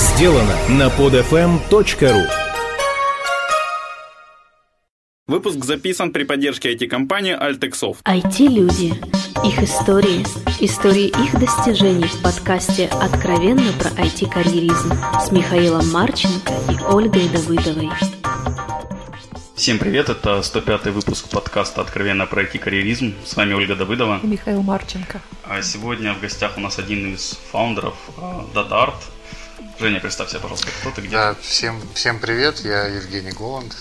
сделано на podfm.ru Выпуск записан при поддержке IT-компании Altexoft. IT-люди. Их истории. Истории их достижений в подкасте «Откровенно про IT-карьеризм» с Михаилом Марченко и Ольгой Давыдовой. Всем привет, это 105 выпуск подкаста «Откровенно про IT-карьеризм». С вами Ольга Давыдова. И Михаил Марченко. А сегодня в гостях у нас один из фаундеров DataArt. Женя, представься, пожалуйста, кто ты, где да, Всем, всем привет, я Евгений Голланд.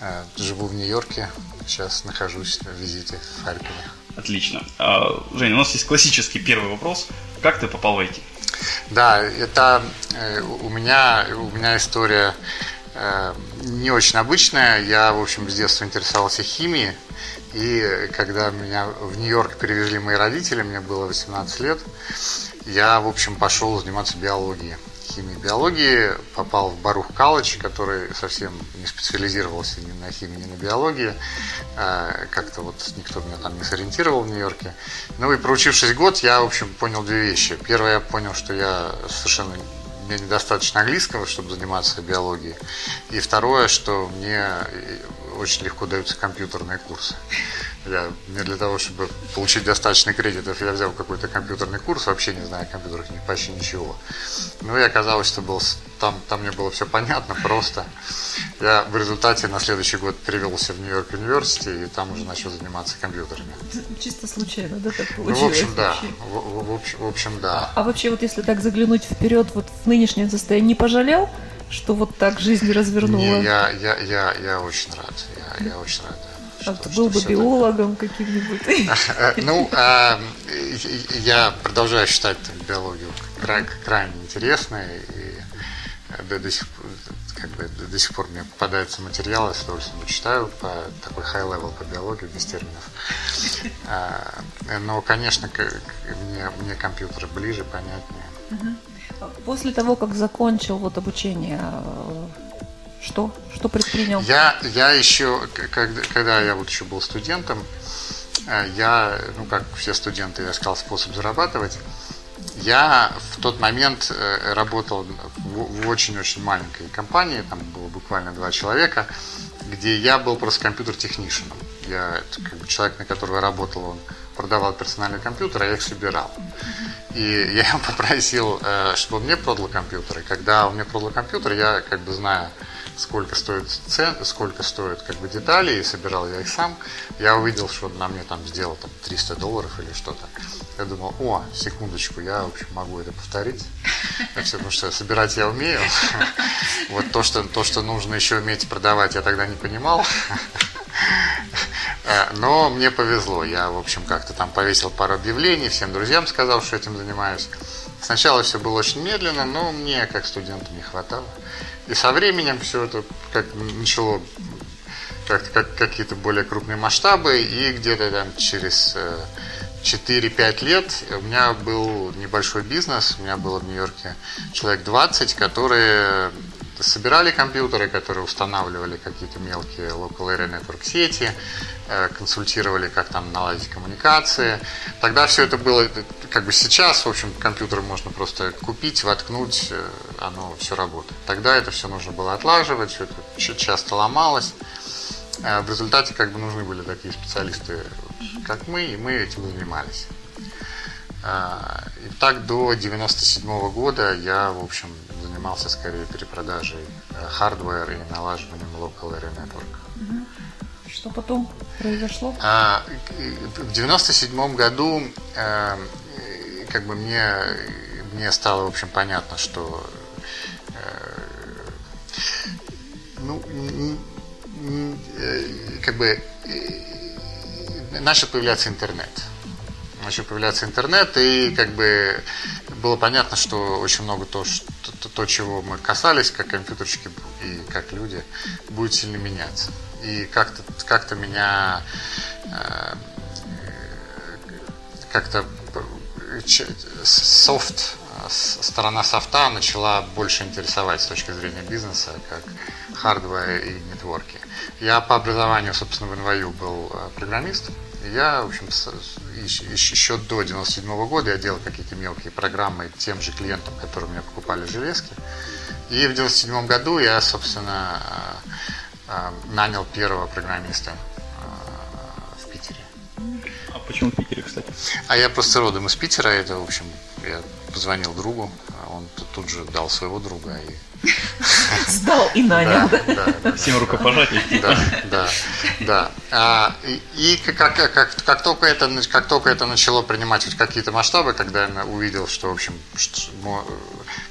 Э, живу в Нью-Йорке, сейчас нахожусь на визите в Харькове. Отлично. А, Женя, у нас есть классический первый вопрос. Как ты попал в IT? Да, это э, у меня, у меня история э, не очень обычная. Я, в общем, с детства интересовался химией. И когда меня в Нью-Йорк привезли мои родители, мне было 18 лет, я, в общем, пошел заниматься биологией химии и биологии, попал в Барух Калыч, который совсем не специализировался ни на химии, ни на биологии. А, как-то вот никто меня там не сориентировал в Нью-Йорке. Ну и проучившись год, я, в общем, понял две вещи. Первое, я понял, что я совершенно мне недостаточно английского, чтобы заниматься биологией. И второе, что мне очень легко даются компьютерные курсы. Я, мне для того, чтобы получить достаточно кредитов, я взял какой-то компьютерный курс, вообще не знаю о компьютерах почти ничего. Ну и оказалось, что был, там, там мне было все понятно, просто. Я в результате на следующий год перевелся в Нью-Йорк университет и там уже начал заниматься компьютерами. Чисто случайно, да, так получилось? Ну, в общем, да. В, в, в, в общем, да. А, а вообще, вот если так заглянуть вперед, вот в нынешнее состояние, не пожалел? Что вот так жизнь развернула. Не, я, я, я, я очень рад. Я, я очень рад. А ты был бы биологом каким-нибудь? Ну, а, я продолжаю считать биологию крайне интересной. И до, до, сих, как бы, до сих пор мне попадаются материалы, с удовольствием читаю по такой high-level по биологии, без терминов. А, но, конечно, мне, мне компьютеры ближе, понятнее. После того, как закончил вот обучение, э, что? Что предпринял? Я, я еще, когда, когда я вот еще был студентом, э, я, ну как все студенты, я искал способ зарабатывать. Я в тот момент э, работал в очень-очень маленькой компании, там было буквально два человека, где я был просто компьютер-технишином. Я, как бы, человек, на которого я работал, он продавал персональные компьютеры, а я их собирал. И я попросил, э, чтобы мне продал компьютер. И когда он мне продал компьютер, я как бы знаю, сколько стоит цен, сколько стоит как бы детали, и собирал я их сам. Я увидел, что на мне там сделал там 300 долларов или что-то. Я думал, о, секундочку, я, в общем, могу это повторить. Потому что собирать я умею. Вот то, что, то, что нужно еще уметь продавать, я тогда не понимал. Э, но мне повезло. Я, в общем, как-то там повесил пару объявлений, всем друзьям сказал, что этим занимаюсь. Сначала все было очень медленно, но мне, как студенту, не хватало. И со временем все это как начало как, как какие-то более крупные масштабы, и где-то там через 4-5 э, лет у меня был небольшой бизнес, у меня было в Нью-Йорке человек 20, которые собирали компьютеры, которые устанавливали какие-то мелкие local area network сети, э, консультировали, как там наладить коммуникации. Тогда все это было, как бы сейчас, в общем, компьютер можно просто купить, воткнуть, э, оно все работает. Тогда это все нужно было отлаживать, все это часто ломалось. Э, в результате как бы нужны были такие специалисты, как мы, и мы этим занимались. И так до 97 -го года я, в общем, занимался скорее перепродажей хардвера и налаживанием local area network. Что потом произошло? А, в 97 году э, как бы мне, мне стало, в общем, понятно, что э, ну, э, как бы э, начал появляться интернет начал появляться интернет, и как бы было понятно, что очень много то, что, то, то, чего мы касались, как компьютерщики и как люди, будет сильно меняться. И как-то как меня э, как-то софт, сторона софта начала больше интересовать с точки зрения бизнеса, как hardware и network и. Я по образованию, собственно, в NYU был э, программист, И я, в общем, еще до 97 -го года я делал какие-то мелкие программы тем же клиентам, которые мне покупали железки. И в 97 году я, собственно, нанял первого программиста в Питере. А почему в Питере, кстати? А я просто родом из Питера. Это, в общем, я позвонил другу, а он тут же дал своего друга. И... Сдал и нанял. Да, да, да, Всем рукопожатий. Да, да, да. А, и и как, как, как, только это, как только это начало принимать хоть какие-то масштабы, когда я увидел, что, в общем, что,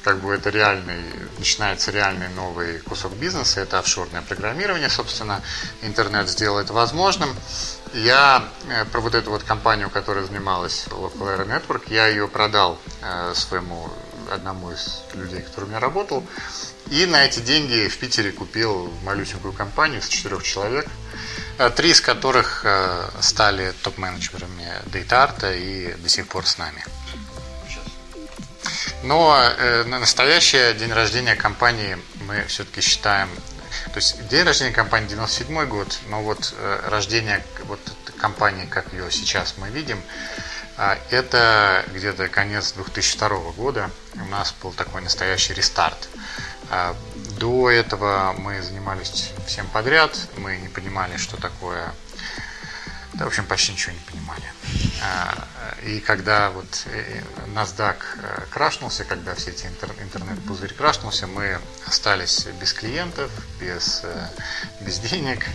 как бы это реальный, начинается реальный новый кусок бизнеса, это офшорное программирование, собственно, интернет сделал это возможным. Я э, про вот эту вот компанию, которая занималась Local Air Network, я ее продал э, своему одному из людей, который у меня работал. И на эти деньги в Питере купил малюсенькую компанию с четырех человек, э, три из которых стали топ-менеджерами DataArt и до сих пор с нами. Но э, настоящий день рождения компании мы все-таки считаем то есть день рождения компании 97 год, но вот э, рождение вот компании, как ее сейчас мы видим, э, это где-то конец 2002 года. У нас был такой настоящий рестарт. Э, до этого мы занимались всем подряд, мы не понимали, что такое да, в общем, почти ничего не понимали. А, и когда вот э, NASDAQ э, крашнулся, когда все эти интернет-пузырь крашнулся, мы остались без клиентов, без, э, без денег.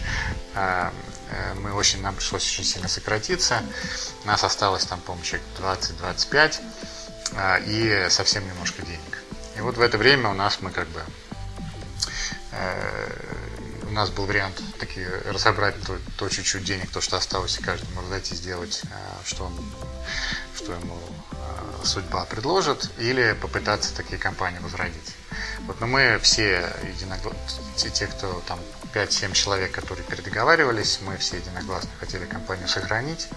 А, мы очень, нам пришлось очень сильно сократиться. Нас осталось там, человек 20-25 а, и совсем немножко денег. И вот в это время у нас мы как бы у нас был вариант таки разобрать то, то чуть-чуть денег, то, что осталось, и каждому раздать и сделать, э, что, он, что ему э, судьба предложит, или попытаться такие компании возродить. Вот, но мы все единогласно, те, те, кто там 5-7 человек, которые передоговаривались, мы все единогласно хотели компанию сохранить.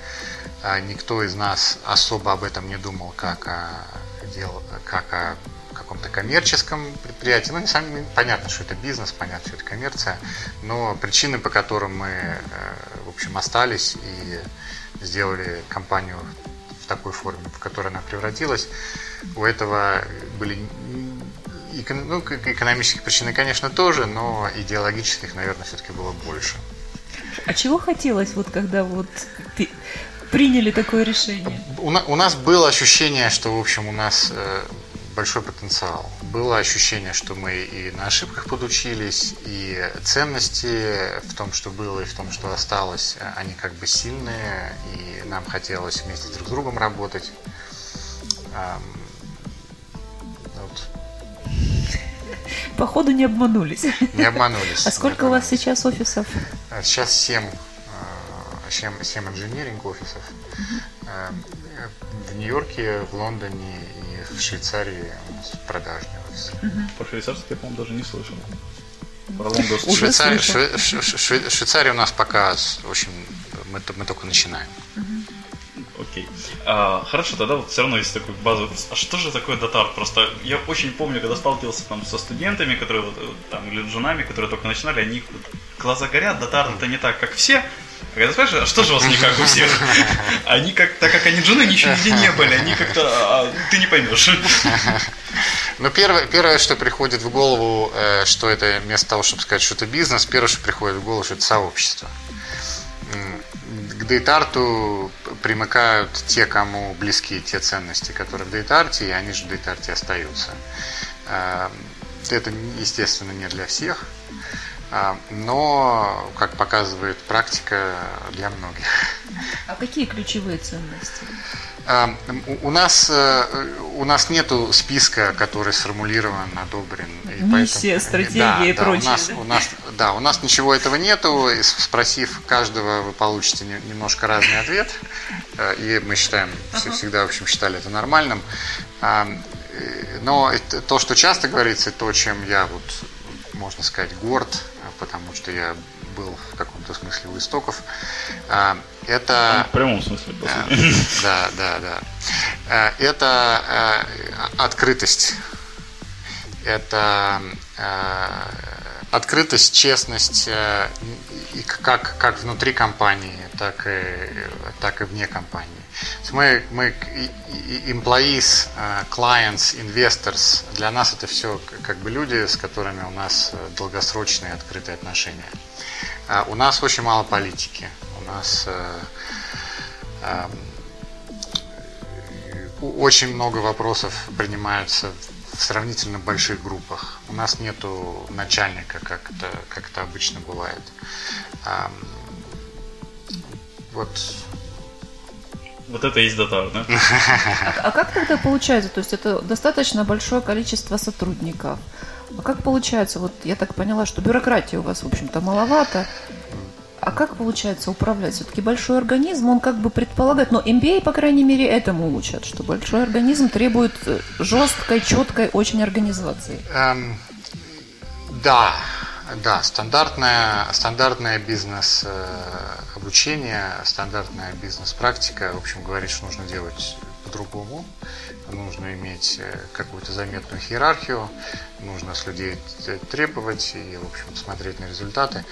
А никто из нас особо об этом не думал, как о, дел, как о каком-то коммерческом предприятии. Ну, не сами, понятно, что это бизнес, понятно, что это коммерция, но причины, по которым мы, э, в общем, остались и сделали компанию в такой форме, в которой она превратилась, у этого были ну, экономические причины, конечно, тоже, но идеологических, наверное, все-таки было больше. А чего хотелось, вот когда вот приняли такое решение? У, у нас было ощущение, что, в общем, у нас э, большой потенциал. Было ощущение, что мы и на ошибках подучились, и ценности в том, что было, и в том, что осталось, они как бы сильные, и нам хотелось вместе друг с другом работать. Походу не обманулись. Не обманулись. А сколько у вас сейчас офисов? Сейчас 7, 7, 7 инженеринг офисов. В Нью-Йорке, в Лондоне в Швейцарии продажный офис. Угу. Про швейцарский я, по-моему, даже не слышал. Про. Швейцария, Шве, Шве, Швейцария у нас пока, в общем, мы, мы только начинаем. Окей. А, хорошо, тогда вот все равно есть такой базовый вопрос. А что же такое датарт? Просто я очень помню, когда сталкивался там со студентами, которые вот, там, или женами, которые только начинали, они вот, глаза горят, датарт это не так, как все. А когда спрашиваешь, а что же у вас не как у всех? Они как, так как они жены, ничего нигде не были, они как-то, а, ты не поймешь. Ну, первое, первое, что приходит в голову, э, что это вместо того, чтобы сказать, что это бизнес, первое, что приходит в голову, что это сообщество. К дейтарту примыкают те, кому близки те ценности, которые в дейтарте, и они же в дейтарте остаются. Э, это, естественно, не для всех. А, но, как показывает практика, для многих. А какие ключевые ценности? А, у нас, э, у нас нету списка, который сформулирован, одобрен. И Миссия, поэтому, стратегия да, и да, прочее. У нас, да? У нас, да, у нас ничего этого нету. Спросив каждого, вы получите немножко разный ответ. Э, и мы считаем, ага. всегда, в общем, считали это нормальным. А, э, но то, что часто говорится, то, чем я вот можно сказать, горд, потому что я был в каком-то смысле у истоков. Это... Ну, в прямом смысле, по Да, да, да. А, это а, открытость. Это открытость, честность и как, как внутри компании, так и, так и вне компании. Мы, мы employees, clients, investors, для нас это все как бы люди, с которыми у нас долгосрочные открытые отношения. У нас очень мало политики. У нас очень много вопросов принимаются в сравнительно больших группах. У нас нету начальника, как это, как это обычно бывает. Вот вот это есть датар, да? А, а как тогда получается? То есть это достаточно большое количество сотрудников. А как получается? Вот я так поняла, что бюрократии у вас, в общем-то, маловато. А как получается управлять? Все-таки большой организм, он как бы предполагает, но MBA, по крайней мере, этому учат, что большой организм требует э, жесткой, четкой очень организации. Эм, да, да, стандартная, стандартная бизнес э, стандартная бизнес-практика, в общем, говорит, что нужно делать по-другому. Нужно иметь э, какую-то заметную иерархию, нужно с людей требовать и, в общем, смотреть на результаты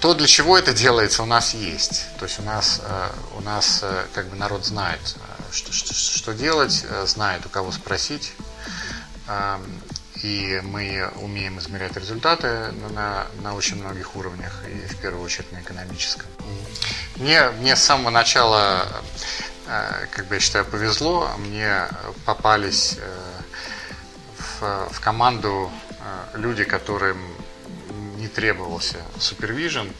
то, для чего это делается, у нас есть. То есть у нас, э, у нас э, как бы народ знает, э, что, что, что делать, знает, у кого спросить. И мы умеем измерять результаты на, на очень многих уровнях, и в первую очередь на экономическом. Мне, мне с самого начала, как бы я считаю, повезло. Мне попались в, в команду люди, которым не требовался супервижен,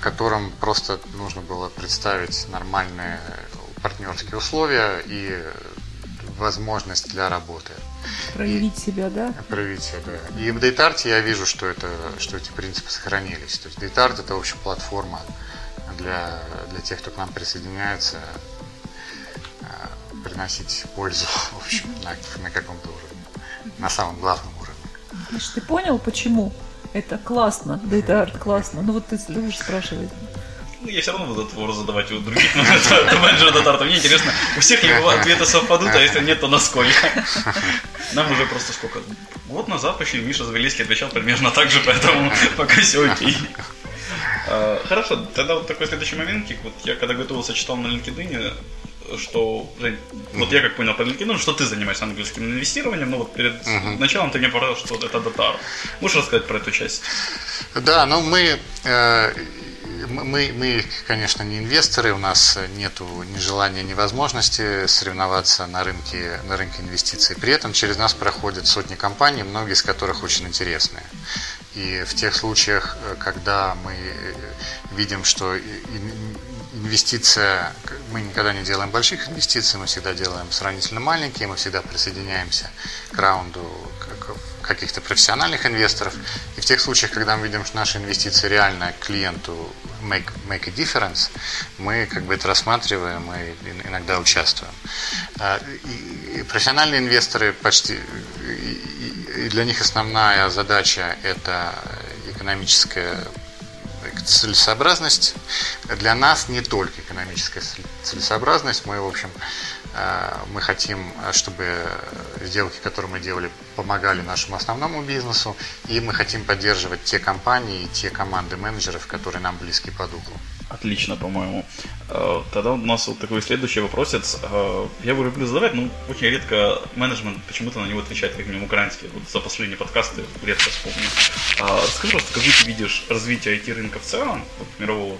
которым просто нужно было представить нормальные партнерские условия и возможность для работы. Проявить и, себя, да? Проявить себя, да. И в Дейтарте я вижу, что, это, что эти принципы сохранились. То есть Дейтарт это, в общем, платформа для, для тех, кто к нам присоединяется, а, приносить пользу, в общем, на, на каком-то уровне, на самом главном уровне. Значит, ты понял, почему это классно, да это арт классно. Ну вот ты любишь спрашивать. Ну, я все равно буду этот вопрос задавать у других менеджеров Датарта. Мне интересно, у всех ли ответы совпадут, а если нет, то насколько? Нам уже просто сколько? Год назад почти Миша Завелийский отвечал примерно так же, поэтому пока все окей. А, хорошо, тогда вот такой следующий момент. Вот я когда готовился, читал на LinkedIn, что, вот я как понял по LinkedIn, что ты занимаешься английским инвестированием, но вот перед uh-huh. началом ты мне показал, что это датар. Можешь рассказать про эту часть? Да, ну мы, э, мы, мы, конечно, не инвесторы, у нас нет ни желания, ни возможности соревноваться на рынке, на рынке инвестиций. При этом через нас проходят сотни компаний, многие из которых очень интересные. И в тех случаях, э, когда мы э, видим, что инвестиция, мы никогда не делаем больших инвестиций, мы всегда делаем сравнительно маленькие, мы всегда присоединяемся к раунду каких-то профессиональных инвесторов. И в тех случаях, когда мы видим, что наши инвестиции реально клиенту make, make a difference, мы как бы это рассматриваем и иногда участвуем. А, и профессиональные инвесторы почти, и для них основная задача это экономическая целесообразность. Для нас не только экономическая целесообразность. Мы, в общем, э, мы хотим, чтобы сделки, которые мы делали, помогали нашему основному бизнесу, и мы хотим поддерживать те компании и те команды менеджеров, которые нам близки по духу. Отлично, по-моему. Э, тогда у нас вот такой следующий вопросец. Э, я его люблю задавать, но очень редко менеджмент почему-то на него отвечает как минимум украинский. Вот за последние подкасты редко вспомню. Э, расскажи, просто, как ты видишь развитие IT-рынка в целом, мирового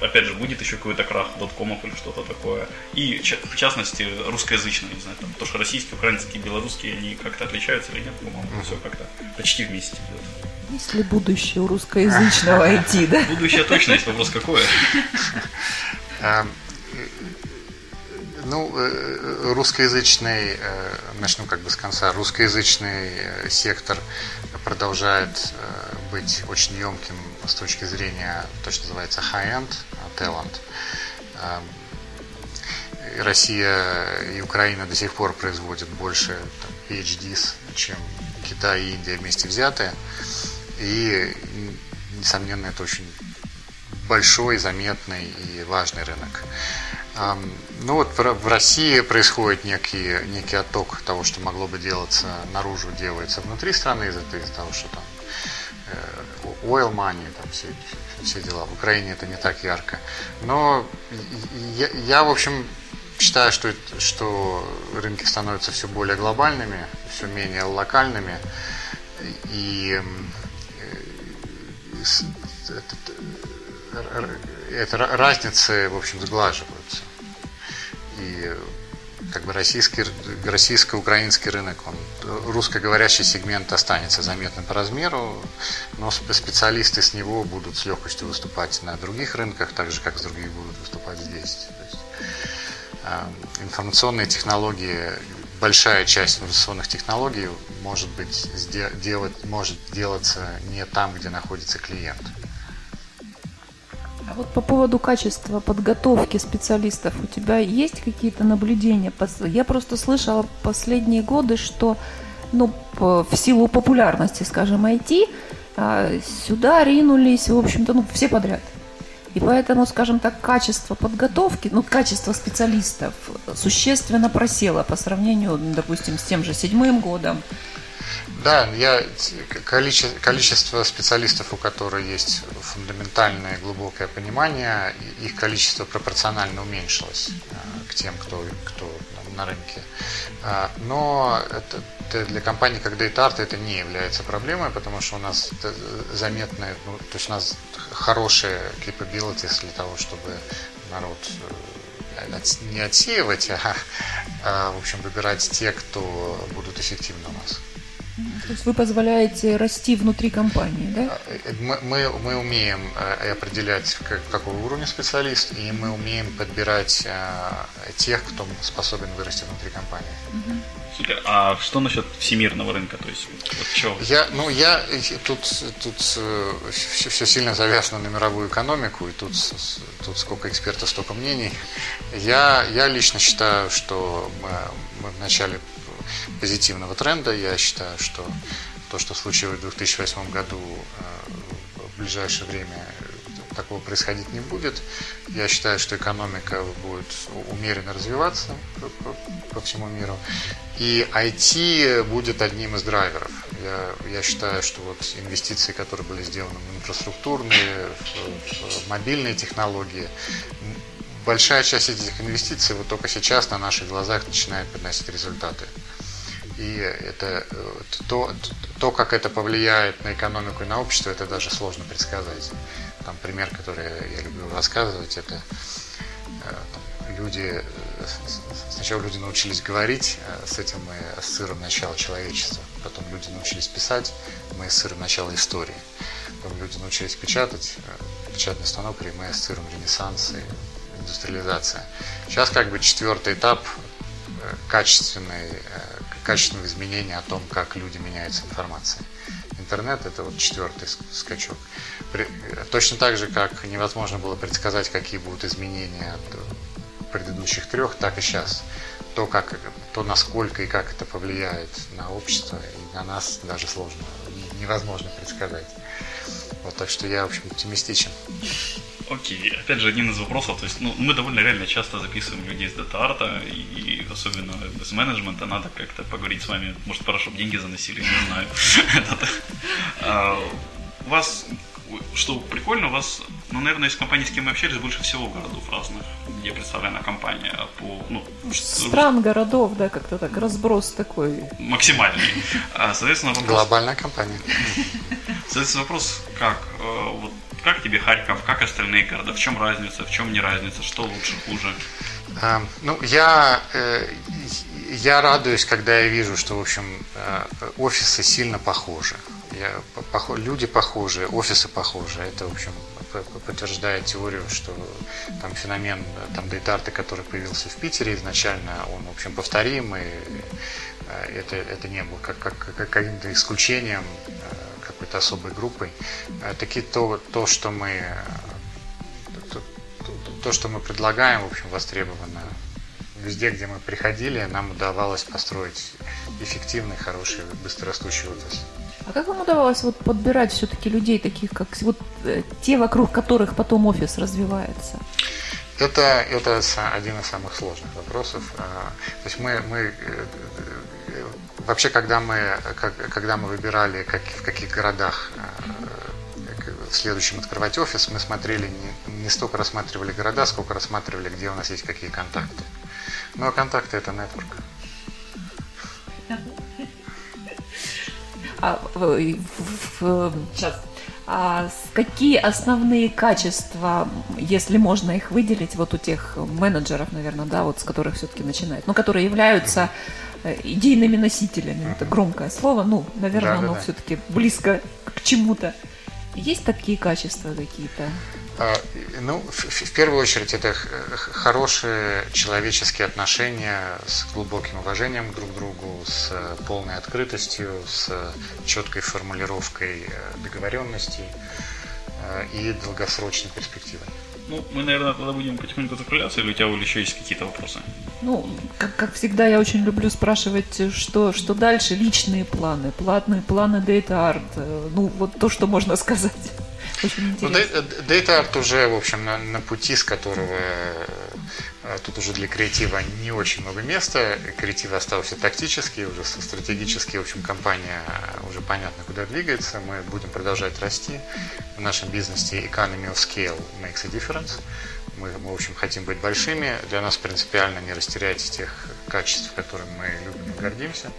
опять же, будет еще какой-то крах доткомов или что-то такое. И, в частности, русскоязычные, не знаю, там, то, что российские, украинские, белорусские, они как-то отличаются или нет, по-моему, все как-то почти вместе идет. Есть ли будущее у русскоязычного IT, да? Будущее точно есть, вопрос какое? Эм, ну, э, русскоязычный, э, начну как бы с конца, русскоязычный э, сектор продолжает быть очень емким с точки зрения, то, что называется high-end talent. Эм, Россия и Украина до сих пор производят больше там, PhDs, чем Китай и Индия вместе взятые. И, несомненно, это очень большой, заметный и важный рынок. Ну вот в России происходит некий, некий отток того, что могло бы делаться наружу, делается внутри страны из-за того, что там oil money, там все, все дела. В Украине это не так ярко. Но я, я в общем, считаю, что, что рынки становятся все более глобальными, все менее локальными. И это разницы, в общем, сглаживаются. И как бы российский, российско-украинский рынок, он, русскоговорящий сегмент останется заметным по размеру, но специалисты с него будут с легкостью выступать на других рынках, так же, как с других будут выступать здесь. То есть, э, информационные технологии, большая часть информационных технологий может быть делать, может делаться не там, где находится клиент. А вот по поводу качества подготовки специалистов, у тебя есть какие-то наблюдения? Я просто слышала последние годы, что ну, в силу популярности, скажем, IT, а, сюда ринулись, в общем-то, ну, все подряд. И поэтому, скажем так, качество подготовки, ну, качество специалистов существенно просело по сравнению, допустим, с тем же седьмым годом. Да, я, количество, количество специалистов, у которых есть фундаментальное глубокое понимание, их количество пропорционально уменьшилось э, к тем, кто, кто на рынке. А, но это, для компании как DataArt это не является проблемой, потому что у нас заметные, ну, то есть у нас хорошие capabilities для того, чтобы народ э, не отсеивать, а, а в общем выбирать те, кто будут эффективны у нас. То есть вы позволяете расти внутри компании, да? Мы, мы, мы умеем э, определять, как, какого уровня специалист, и мы умеем подбирать а, тех, кто способен вырасти внутри компании. Супер. А что насчет всемирного рынка? То есть, вот что? Я, ну, я тут, тут все, все сильно завязано на мировую экономику, и тут, тут сколько экспертов, столько мнений. Я, я лично считаю, что мы, мы в начале позитивного тренда. Я считаю, что то, что случилось в 2008 году, э, в ближайшее время такого происходить не будет. Я считаю, что экономика будет умеренно развиваться по, всему миру. И IT будет одним из драйверов. Я, я считаю, что вот инвестиции, которые были сделаны в инфраструктурные, в, в мобильные технологии, большая часть этих инвестиций вот только сейчас на наших глазах начинает приносить результаты. И это то, то, как это повлияет на экономику и на общество, это даже сложно предсказать. Там пример, который я люблю рассказывать, это э, люди сначала люди научились говорить, э, с этим мы с сыром начала человечества. Потом люди научились писать, мы с сыром начала истории. Потом люди научились печатать, э, печатный станок, и мы сыром ренессанс и индустриализация. Сейчас как бы четвертый этап качественной качественного изменения о том, как люди меняются информацией. Интернет – это вот четвертый скачок. точно так же, как невозможно было предсказать, какие будут изменения от предыдущих трех, так и сейчас. То, как, то, насколько и как это повлияет на общество и на нас, даже сложно, невозможно предсказать. Вот, так что я, в общем, оптимистичен. Окей, опять же, один из вопросов, то есть, ну, мы довольно реально часто записываем людей из дата-арта, и особенно из менеджмента, надо как-то поговорить с вами, может, пора, чтобы деньги заносили, не знаю. А, у вас, что прикольно, у вас, ну, наверное, из компаний, с кем мы общались, больше всего городов разных, где представлена компания. По, ну, Стран, городов, да, как-то так, разброс такой. Максимальный. А, соответственно, вопрос... Глобальная компания. Соответственно, вопрос, как, э, вот, как тебе Харьков, как остальные города, в чем разница, в чем не разница, что лучше, хуже? А, ну, я, э, я радуюсь, когда я вижу, что, в общем, э, офисы сильно похожи. Я, люди похожи, офисы похожи. Это, в общем, подтверждает теорию, что там феномен там дейтарты, который появился в Питере изначально, он, в общем, повторим, и э, это, это не было как, как, каким-то исключением какой-то особой группой. Э, такие то, то, что мы то, то, что мы предлагаем, в общем, востребовано везде, где мы приходили, нам удавалось построить эффективный, хороший, быстрорастущий офис. А как вам удавалось вот подбирать все-таки людей таких, как вот э, те, вокруг которых потом офис развивается? Это, это один из самых сложных вопросов. А, то есть мы, мы э, Вообще, когда мы, как, когда мы выбирали, как, в каких городах э, в следующем открывать офис, мы смотрели, не, не столько рассматривали города, сколько рассматривали, где у нас есть какие контакты. Ну а контакты это нетворк. А, в, сейчас. А какие основные качества, если можно их выделить, вот у тех менеджеров, наверное, да, вот с которых все-таки начинают, ну, которые являются э, идейными носителями, это громкое слово, ну, наверное, Да-да-да. оно все-таки близко к чему-то. Есть такие качества какие-то? А, Ну, в, в- первую очередь, это хорошие человеческие отношения с глубоким уважением друг к другу, с э, полной открытостью, с четкой формулировкой э, договоренностей э, и долгосрочной перспективой. Ну, мы, наверное, тогда будем потихоньку закругляться, или у тебя, еще есть какие-то вопросы? Ну, как, как всегда, я очень люблю спрашивать, что, что дальше, личные планы, платные планы Data Art, э, ну, вот то, что можно сказать. Очень Ну, интересно. Data Art уже, в общем, на, на пути, с которого э, тут уже для креатива не очень много места. Креатив остался тактический, уже стратегически, в общем, компания уже понятно, куда двигается. Мы будем продолжать расти. В нашем бизнесе economy of scale makes a difference. Мы, мы, в общем, хотим быть большими. Для нас принципиально не растерять тех качеств, которыми мы любим и гордимся.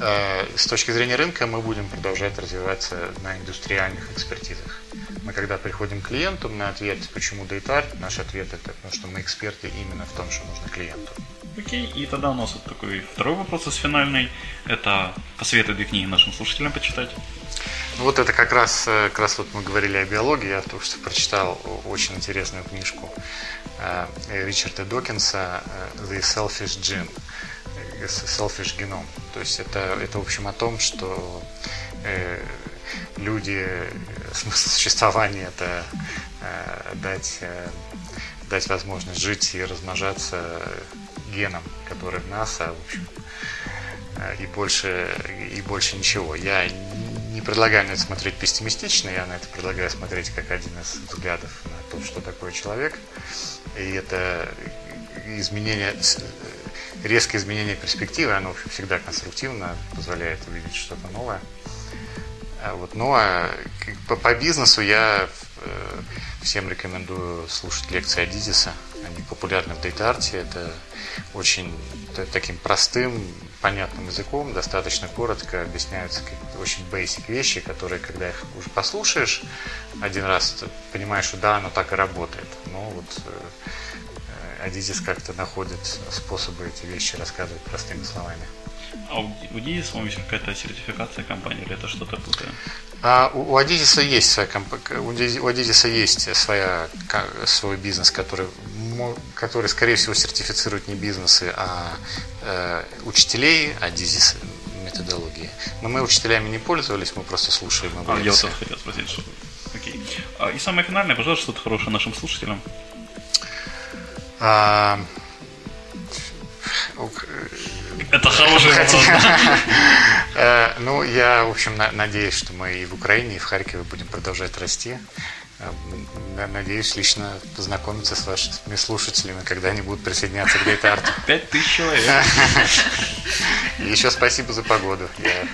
Э, С точки зрения рынка мы будем продолжать развиваться на индустриальных экспертизах. Мы когда приходим к клиенту на ответ, почему Art, наш ответ это потому, что мы эксперты именно в том, что нужно клиенту. Окей, и тогда у нас вот такой второй вопрос из финальный. Это посоветуй две книги нашим слушателям почитать. Ну, вот это как раз, э, как раз вот мы говорили о биологии, я только что прочитал очень интересную книжку э, Ричарда Докинса э, The Selfish Gene, э, Selfish Genome. То есть это, это в общем о том, что э, люди, э, смысл существования это э, дать, э, дать возможность жить и размножаться геном, который в нас, а в общем, э, и больше, и больше ничего. Я не предлагаю на это смотреть пессимистично, я на это предлагаю смотреть как один из взглядов на то, что такое человек. И это изменение, резкое изменение перспективы, оно в общем, всегда конструктивно, позволяет увидеть что-то новое. А Вот, ну а по, по бизнесу я э, всем рекомендую слушать лекции Адизиса. Они популярны в дейт-арте. Это очень таким простым, понятным языком, достаточно коротко объясняются какие-то очень basic вещи, которые, когда их уже послушаешь один раз, понимаешь, что да, оно так и работает. Но вот э, Адизис как-то находит способы эти вещи рассказывать простыми словами. А у, у Дизис, по-моему, есть какая-то сертификация компании, или это что-то путаю? А у, у есть своя у у Адизиса есть своя, свой бизнес, который, который, скорее всего, сертифицирует не бизнесы, а э, учителей Адизис методологии. Но мы учителями не пользовались, мы просто слушаем А, я вот хотел спросить, что... Окей. А, и самое финальное, пожалуйста, что-то хорошее нашим слушателям. А, Это хороший вопрос. Э, Ну, я, в общем, на- надеюсь, что мы и в Украине, и в Харькове будем продолжать расти. Э, Надеюсь лично познакомиться с вашими слушателями, когда они будут присоединяться к Art. Пять тысяч человек. Еще спасибо за погоду. Я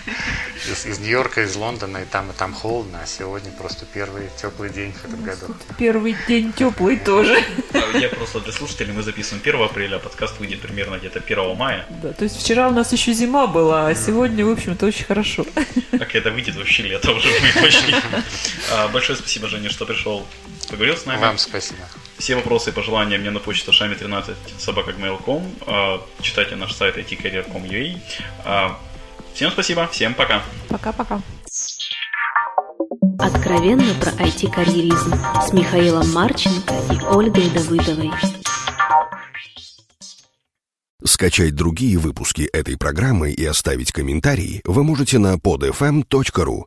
из, из Нью-Йорка, из Лондона, и там, и там холодно, а сегодня просто первый теплый день в этом году. Первый день теплый тоже. А, Я просто для слушателей, мы записываем 1 апреля, а подкаст выйдет примерно где-то 1 мая. Да, то есть вчера у нас еще зима была, а сегодня, в общем-то, очень хорошо. Как это выйдет вообще лето уже будет почти. А, Большое спасибо, Женя, что пришел, поговорил с нами. Вам спасибо. Все вопросы и пожелания мне на почту шами 13 собакагmail.com. А, Читайте наш сайт itcareer.com.ua. Всем спасибо, всем пока. Пока-пока. Откровенно про IT-карьеризм с Михаилом Марченко и Ольгой Давыдовой. Скачать другие выпуски этой программы и оставить комментарии вы можете на podfm.ru.